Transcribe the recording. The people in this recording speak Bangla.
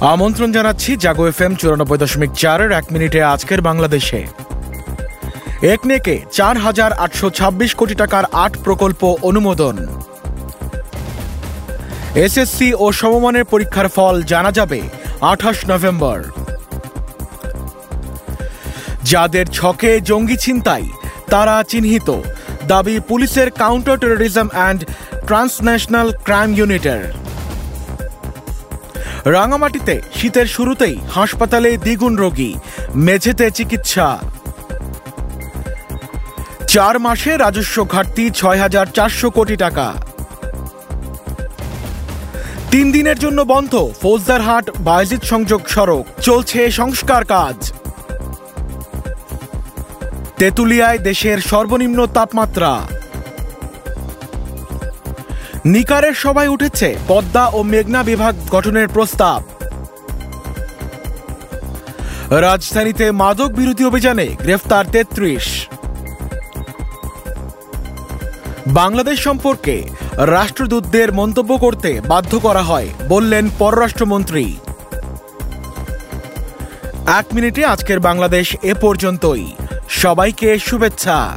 আমন্ত্রণ জানাচ্ছি জাগো এফ এম চুরানব্বই দশমিক চারের এক মিনিটে আজকের বাংলাদেশে। একনেকে চার হাজার আটশো ছাব্বিশ কোটি টাকার আট প্রকল্প অনুমোদন। এসএসসি ও সমমানের পরীক্ষার ফল জানা যাবে আঠাশ নভেম্বর। যাদের ছকে জঙ্গি ছিনতাই, তারা চিহ্নিত। দাবি পুলিশের counter terrorism and transnational crime ইউনিটের। রাঙামাটিতে শীতের শুরুতেই হাসপাতালে দ্বিগুণ রোগী, মেঝেতে চিকিৎসা। চার মাসে রাজস্ব ঘাটতি ছয় হাজার চারশো কোটি টাকা। তিন দিনের জন্য বন্ধ ফৌজদারহাট বায়জিৎ সংযোগ সড়ক, চলছে সংস্কার কাজ। তেঁতুলিয়ায় দেশের সর্বনিম্ন তাপমাত্রা নিকারের সভায় উঠেছে পদ্মা ও মেঘনা বিভাগ গঠনের প্রস্তাব। রাজধানীতে মাদক বিরোধী অভিযানে গ্রেফতার তেত্রিশ। বাংলাদেশ সম্পর্কে রাষ্ট্রদূতদের মন্তব্য করতে বাধ্য করা হয়, বললেন পররাষ্ট্রমন্ত্রী। এক মিনিটে আজকের বাংলাদেশ এ পর্যন্তই। সবাইকে শুভেচ্ছা।